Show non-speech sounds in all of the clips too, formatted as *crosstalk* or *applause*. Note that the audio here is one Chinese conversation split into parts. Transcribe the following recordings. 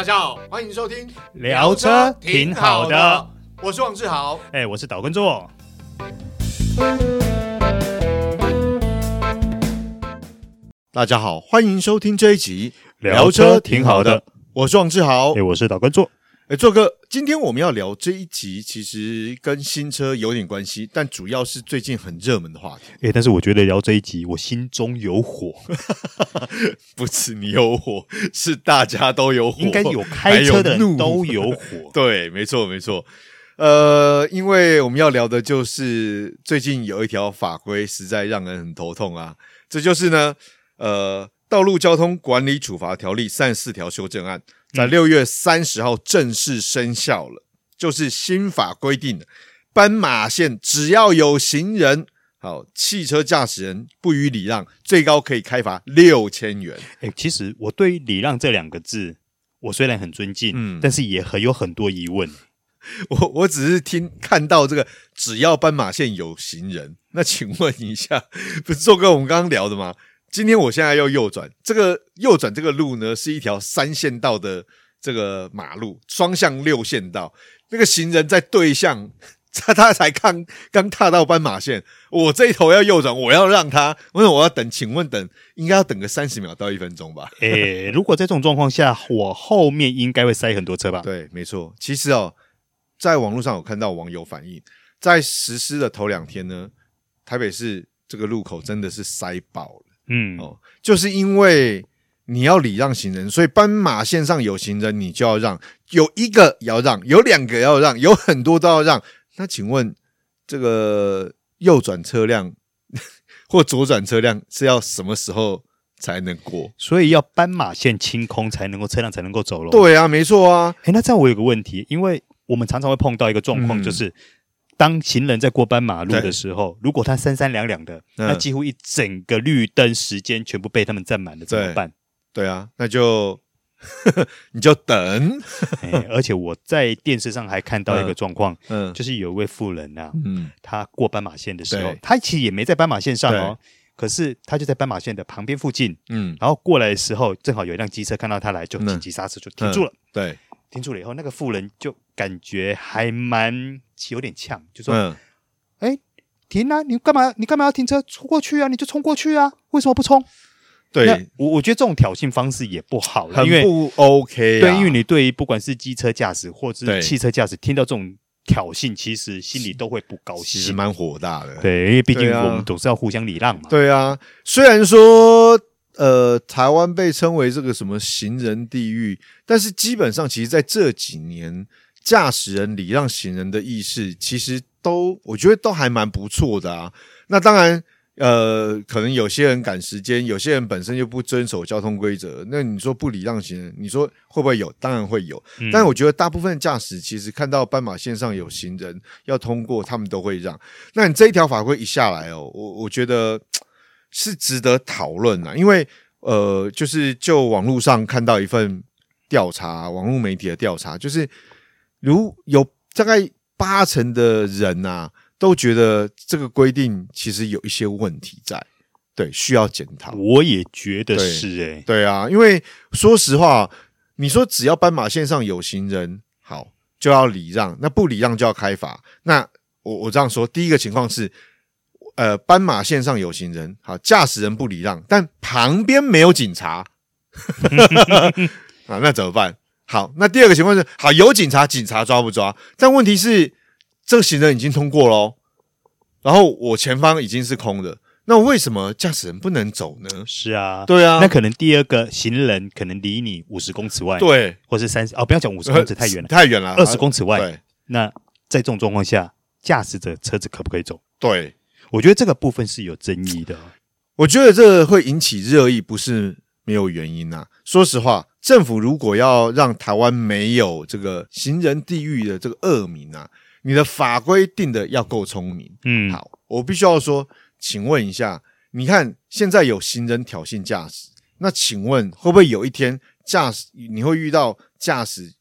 大家好，欢迎收听聊车挺好的，我是王志豪，哎，我是导观众。大家好，欢迎收听这一集聊车挺好的，我是王志豪，哎，我是岛根座。哎，做哥，今天我们要聊这一集，其实跟新车有点关系，但主要是最近很热门的话题。哎，但是我觉得聊这一集，我心中有火，*laughs* 不是你有火，是大家都有火，应该有开车的人都有火。对，没错，没错。呃，因为我们要聊的就是最近有一条法规实在让人很头痛啊，这就是呢，呃，《道路交通管理处罚条例》三十四条修正案。在六月三十号正式生效了，就是新法规定的，斑马线只要有行人，好，汽车驾驶人不予礼让，最高可以开罚六千元。哎，其实我对于礼让这两个字，我虽然很尊敬，嗯，但是也很有很多疑问。*laughs* 我我只是听看到这个，只要斑马线有行人，那请问一下，不是做哥我们刚刚聊的吗？今天我现在要右转，这个右转这个路呢，是一条三线道的这个马路，双向六线道。那个行人在对向，他他才刚刚踏到斑马线，我这一头要右转，我要让他，为什么我要等？请问等应该要等个三十秒到一分钟吧？诶、欸，如果在这种状况下，我后面应该会塞很多车吧？对，没错。其实哦，在网络上有看到网友反映，在实施的头两天呢，台北市这个路口真的是塞爆了。嗯哦，就是因为你要礼让行人，所以斑马线上有行人，你就要让，有一个要让，有两个要让，有很多都要让。那请问这个右转车辆 *laughs* 或左转车辆是要什么时候才能过？所以要斑马线清空才能够车辆才能够走咯。对啊，没错啊。诶，那这样我有个问题，因为我们常常会碰到一个状况，就是。嗯当行人在过斑马路的时候，如果他三三两两的，嗯、那几乎一整个绿灯时间全部被他们占满了，怎么办？对啊，那就 *laughs* 你就等、欸。*laughs* 而且我在电视上还看到一个状况，嗯，就是有一位妇人呐、啊，嗯，他过斑马线的时候，他其实也没在斑马线上哦，可是他就在斑马线的旁边附近，嗯，然后过来的时候，正好有一辆机车看到他来，就紧急刹车就停住了，嗯嗯、对。停住了以后，那个妇人就感觉还蛮有点呛，就说：“哎、嗯，停啊！你干嘛？你干嘛要停车？冲过去啊！你就冲过去啊！为什么不冲？”对，我我觉得这种挑衅方式也不好，很不 OK 啊。对，因为你对于不管是机车驾驶或者是汽车驾驶，听到这种挑衅，其实心里都会不高兴，其实蛮火大的。对，因为毕竟我们总是要互相礼让嘛。对啊，虽然说。呃，台湾被称为这个什么行人地狱，但是基本上，其实在这几年，驾驶人礼让行人的意识，其实都我觉得都还蛮不错的啊。那当然，呃，可能有些人赶时间，有些人本身就不遵守交通规则。那你说不礼让行人，你说会不会有？当然会有。嗯、但是我觉得大部分驾驶其实看到斑马线上有行人要通过，他们都会让。那你这一条法规一下来哦，我我觉得。是值得讨论啊，因为呃，就是就网络上看到一份调查，网络媒体的调查，就是如有大概八成的人啊，都觉得这个规定其实有一些问题在，对，需要检讨。我也觉得是诶、欸，对啊，因为说实话，你说只要斑马线上有行人，好就要礼让，那不礼让就要开罚。那我我这样说，第一个情况是。呃，斑马线上有行人，好，驾驶人不礼让，但旁边没有警察，*laughs* 啊，那怎么办？好，那第二个情况是，好，有警察，警察抓不抓？但问题是，这个行人已经通过喽，然后我前方已经是空的，那为什么驾驶人不能走呢？是啊，对啊，那可能第二个行人可能离你五十公尺外，对，或是三十，哦，不要讲五十公尺 *laughs* 太远了，太远了，二十公尺外。对，那在这种状况下，驾驶者车子可不可以走？对。我觉得这个部分是有争议的。我觉得这个会引起热议，不是没有原因呐。说实话，政府如果要让台湾没有这个行人地狱的这个恶名啊，你的法规定的要够聪明。嗯，好，我必须要说，请问一下，你看现在有行人挑衅驾驶，那请问会不会有一天驾驶你会遇到驾驶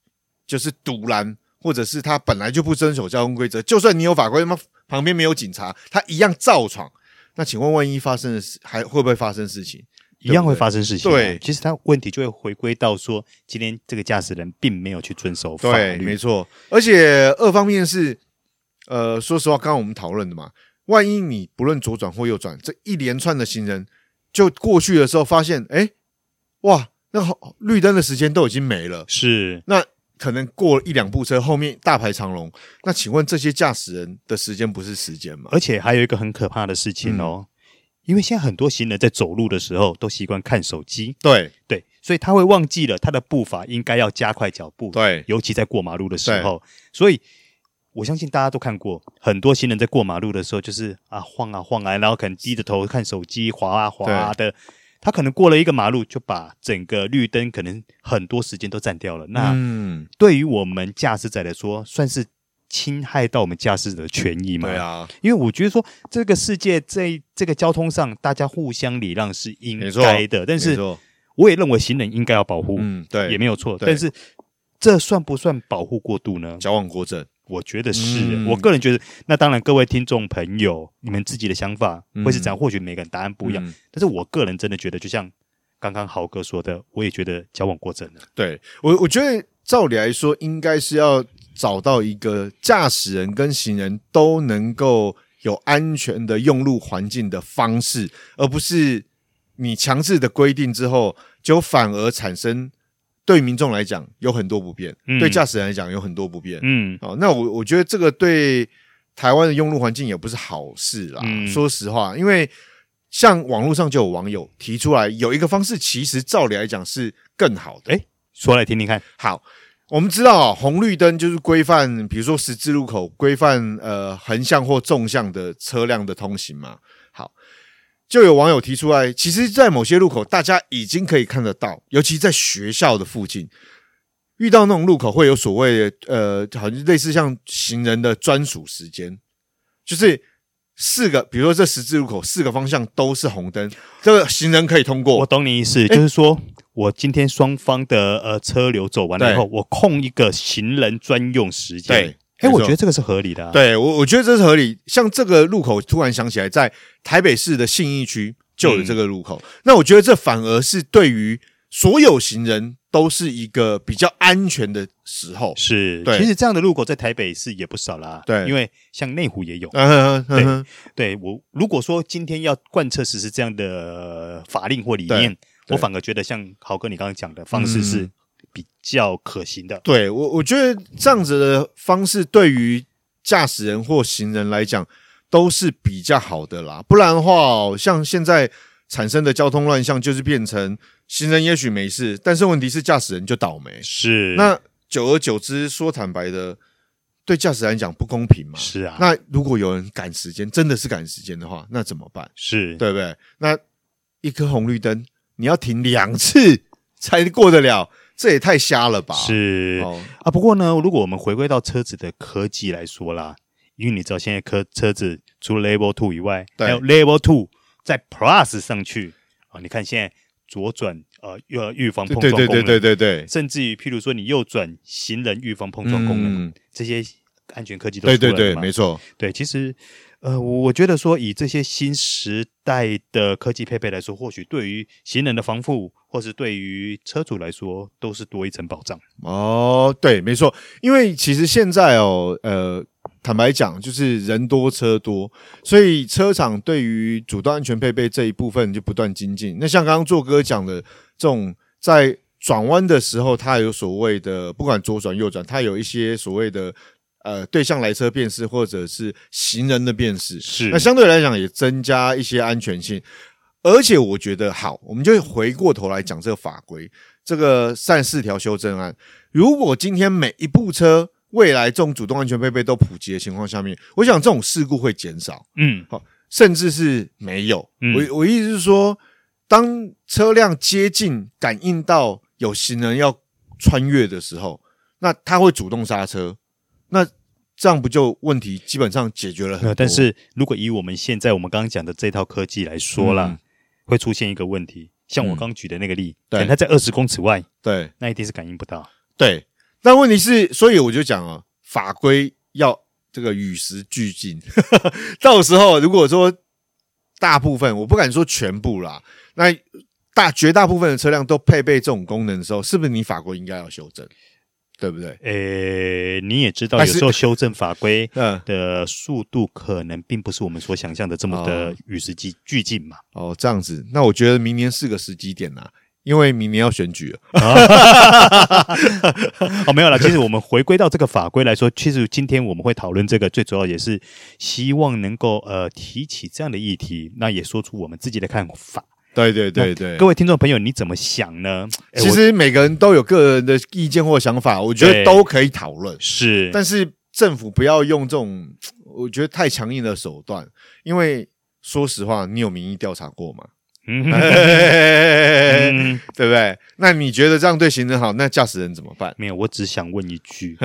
就是堵拦，或者是他本来就不遵守交通规则，就算你有法规吗？旁边没有警察，他一样照闯。那请问，万一发生的事，还会不会发生事情？一样会发生事情。对，其实他问题就会回归到说，今天这个驾驶人并没有去遵守法律。对，没错。而且二方面是，呃，说实话，刚刚我们讨论的嘛，万一你不论左转或右转，这一连串的行人就过去的时候，发现，哎，哇，那好，绿灯的时间都已经没了。是，那。可能过了一两部车，后面大排长龙。那请问这些驾驶人的时间不是时间吗？而且还有一个很可怕的事情哦，嗯、因为现在很多行人在走路的时候都习惯看手机，对对，所以他会忘记了他的步伐应该要加快脚步，对，尤其在过马路的时候。所以我相信大家都看过，很多行人在过马路的时候就是啊晃啊晃啊，然后可能低着头看手机，滑啊滑啊的。他可能过了一个马路，就把整个绿灯可能很多时间都占掉了。那对于我们驾驶者来说，算是侵害到我们驾驶者的权益吗？对啊，因为我觉得说这个世界在这个交通上，大家互相礼让是应该的。但是我也认为行人应该要保护，嗯，对，也没有错。但是这算不算保护过度呢？矫枉过正。我觉得是，嗯、我个人觉得，那当然，各位听众朋友，你们自己的想法会是怎样？或许每个人答案不一样，嗯、但是我个人真的觉得，就像刚刚豪哥说的，我也觉得交往过正了。对我，我觉得照理来说，应该是要找到一个驾驶人跟行人都能够有安全的用路环境的方式，而不是你强制的规定之后，就反而产生。对民众来讲有很多不便，嗯、对驾驶人来讲有很多不便。嗯，哦，那我我觉得这个对台湾的用路环境也不是好事啦。嗯、说实话，因为像网络上就有网友提出来，有一个方式，其实照理来讲是更好的。诶，说来听听看。好，我们知道啊，红绿灯就是规范，比如说十字路口规范呃横向或纵向的车辆的通行嘛。就有网友提出来，其实，在某些路口，大家已经可以看得到，尤其在学校的附近，遇到那种路口，会有所谓的呃，好像类似像行人的专属时间，就是四个，比如说这十字路口四个方向都是红灯，这个行人可以通过。我懂你意思，就是说我今天双方的呃车流走完了以后，我空一个行人专用时间。哎，我觉得这个是合理的啊。对，我我觉得这是合理。像这个路口，突然想起来，在台北市的信义区就有这个路口。嗯，那我觉得这反而是对于所有行人都是一个比较安全的时候。是，对。其实这样的路口在台北市也不少啦。对，因为像内湖也有。嗯嗯嗯。对，对我如果说今天要贯彻实施这样的法令或理念，我反而觉得像豪哥你刚刚讲的方式是。比较可行的，对我，我觉得这样子的方式对于驾驶人或行人来讲都是比较好的啦。不然的话，像现在产生的交通乱象，就是变成行人也许没事，但是问题是驾驶人就倒霉。是，那久而久之，说坦白的，对驾驶人来讲不公平嘛。是啊，那如果有人赶时间，真的是赶时间的话，那怎么办？是对不对？那一颗红绿灯，你要停两次才过得了。这也太瞎了吧！是、哦、啊，不过呢，如果我们回归到车子的科技来说啦，因为你知道现在车车子除了 Level Two 以外，还有 Level Two 在 Plus 上去。啊。你看现在左转呃，要预防碰撞功能，对对对对对对，甚至于譬如说你右转行人预防碰撞功能，嗯、这些安全科技？对对对，没错。对，其实。呃，我觉得说以这些新时代的科技配备来说，或许对于行人的防护，或是对于车主来说，都是多一层保障。哦，对，没错，因为其实现在哦，呃，坦白讲，就是人多车多，所以车厂对于主动安全配备这一部分就不断精进。那像刚刚做哥讲的这种，在转弯的时候，它有所谓的，不管左转右转，它有一些所谓的。呃，对向来车辨识或者是行人的辨识，是那相对来讲也增加一些安全性。而且我觉得好，我们就回过头来讲这个法规，这个三十四条修正案。如果今天每一部车未来这种主动安全配备都普及的情况下面，我想这种事故会减少，嗯，好，甚至是没有。嗯、我我意思是说，当车辆接近感应到有行人要穿越的时候，那他会主动刹车。那这样不就问题基本上解决了很多？但是如果以我们现在我们刚刚讲的这套科技来说啦，嗯、会出现一个问题。像我刚举的那个例，对、嗯，它在二十公尺外，对，那一定是感应不到。对，但问题是，所以我就讲啊，法规要这个与时俱进。*laughs* 到时候如果说大部分，我不敢说全部啦，那。大绝大部分的车辆都配备这种功能的时候，是不是你法规应该要修正？对不对？诶，你也知道，有时候修正法规 *laughs* 的速度可能并不是我们所想象的这么的与时俱进嘛。哦，这样子，那我觉得明年是个时机点呐，因为明年要选举了。*laughs* 哦，没有了。其实我们回归到这个法规来说，其实今天我们会讨论这个，最主要也是希望能够呃提起这样的议题，那也说出我们自己的看法。对对对对，各位听众朋友，你怎么想呢？其实每个人都有个人的意见或想法，我觉得都可以讨论。是，但是政府不要用这种我觉得太强硬的手段，因为说实话，你有民意调查过吗？嗯，*laughs* 对不对？那你觉得这样对行人好？那驾驶人怎么办？没有，我只想问一句，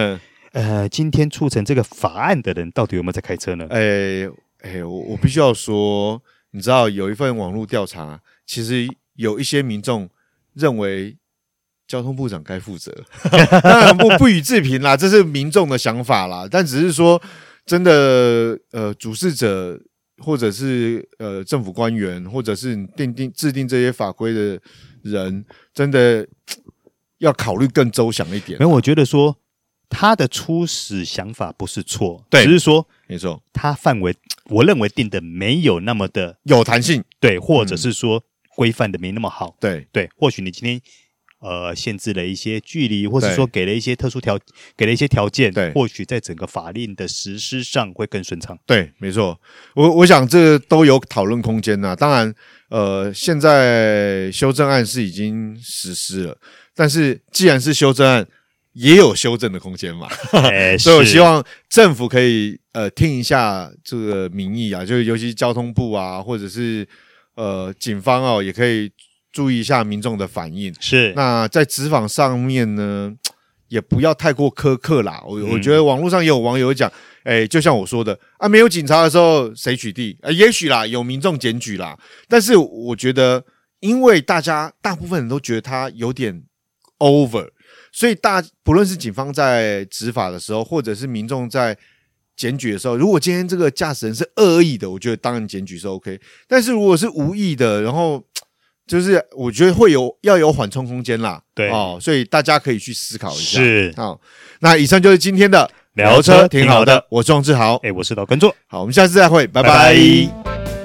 呃，今天促成这个法案的人到底有没有在开车呢？哎哎，我我必须要说，你知道有一份网络调查。其实有一些民众认为交通部长该负责，*laughs* 当然不不予置评啦，这是民众的想法啦。但只是说，真的，呃，主事者或者是呃政府官员，或者是订定制定这些法规的人，真的要考虑更周详一点。因为我觉得说他的初始想法不是错，对，只是说没错，他范围我认为定的没有那么的有弹性，对，或者是说。嗯规范的没那么好，对对，或许你今天呃限制了一些距离，或者说给了一些特殊条，给了一些条件，对，或许在整个法令的实施上会更顺畅。对，没错，我我想这都有讨论空间呐。当然，呃，现在修正案是已经实施了，但是既然是修正案，也有修正的空间嘛。欸 *laughs* *laughs* 所以我希望政府可以呃听一下这个民意啊，就是尤其交通部啊，或者是。呃，警方哦也可以注意一下民众的反应。是，那在执法上面呢，*tsk* 也不要太过苛刻啦。我、嗯、我觉得网络上也有网友讲，哎，就像我说的啊，没有警察的时候谁取缔？啊，也许啦，有民众检举啦。但是我觉得，因为大家大部分人都觉得他有点 over，所以大不论是警方在执法的时候，或者是民众在。检举的时候，如果今天这个驾驶人是恶意的，我觉得当然检举是 OK。但是如果是无意的，然后就是我觉得会有要有缓冲空间啦。对哦，所以大家可以去思考一下。是好，那以上就是今天的聊车挺好的，我是王志豪，哎，我是老根座。好，我们下次再会，拜拜。拜拜。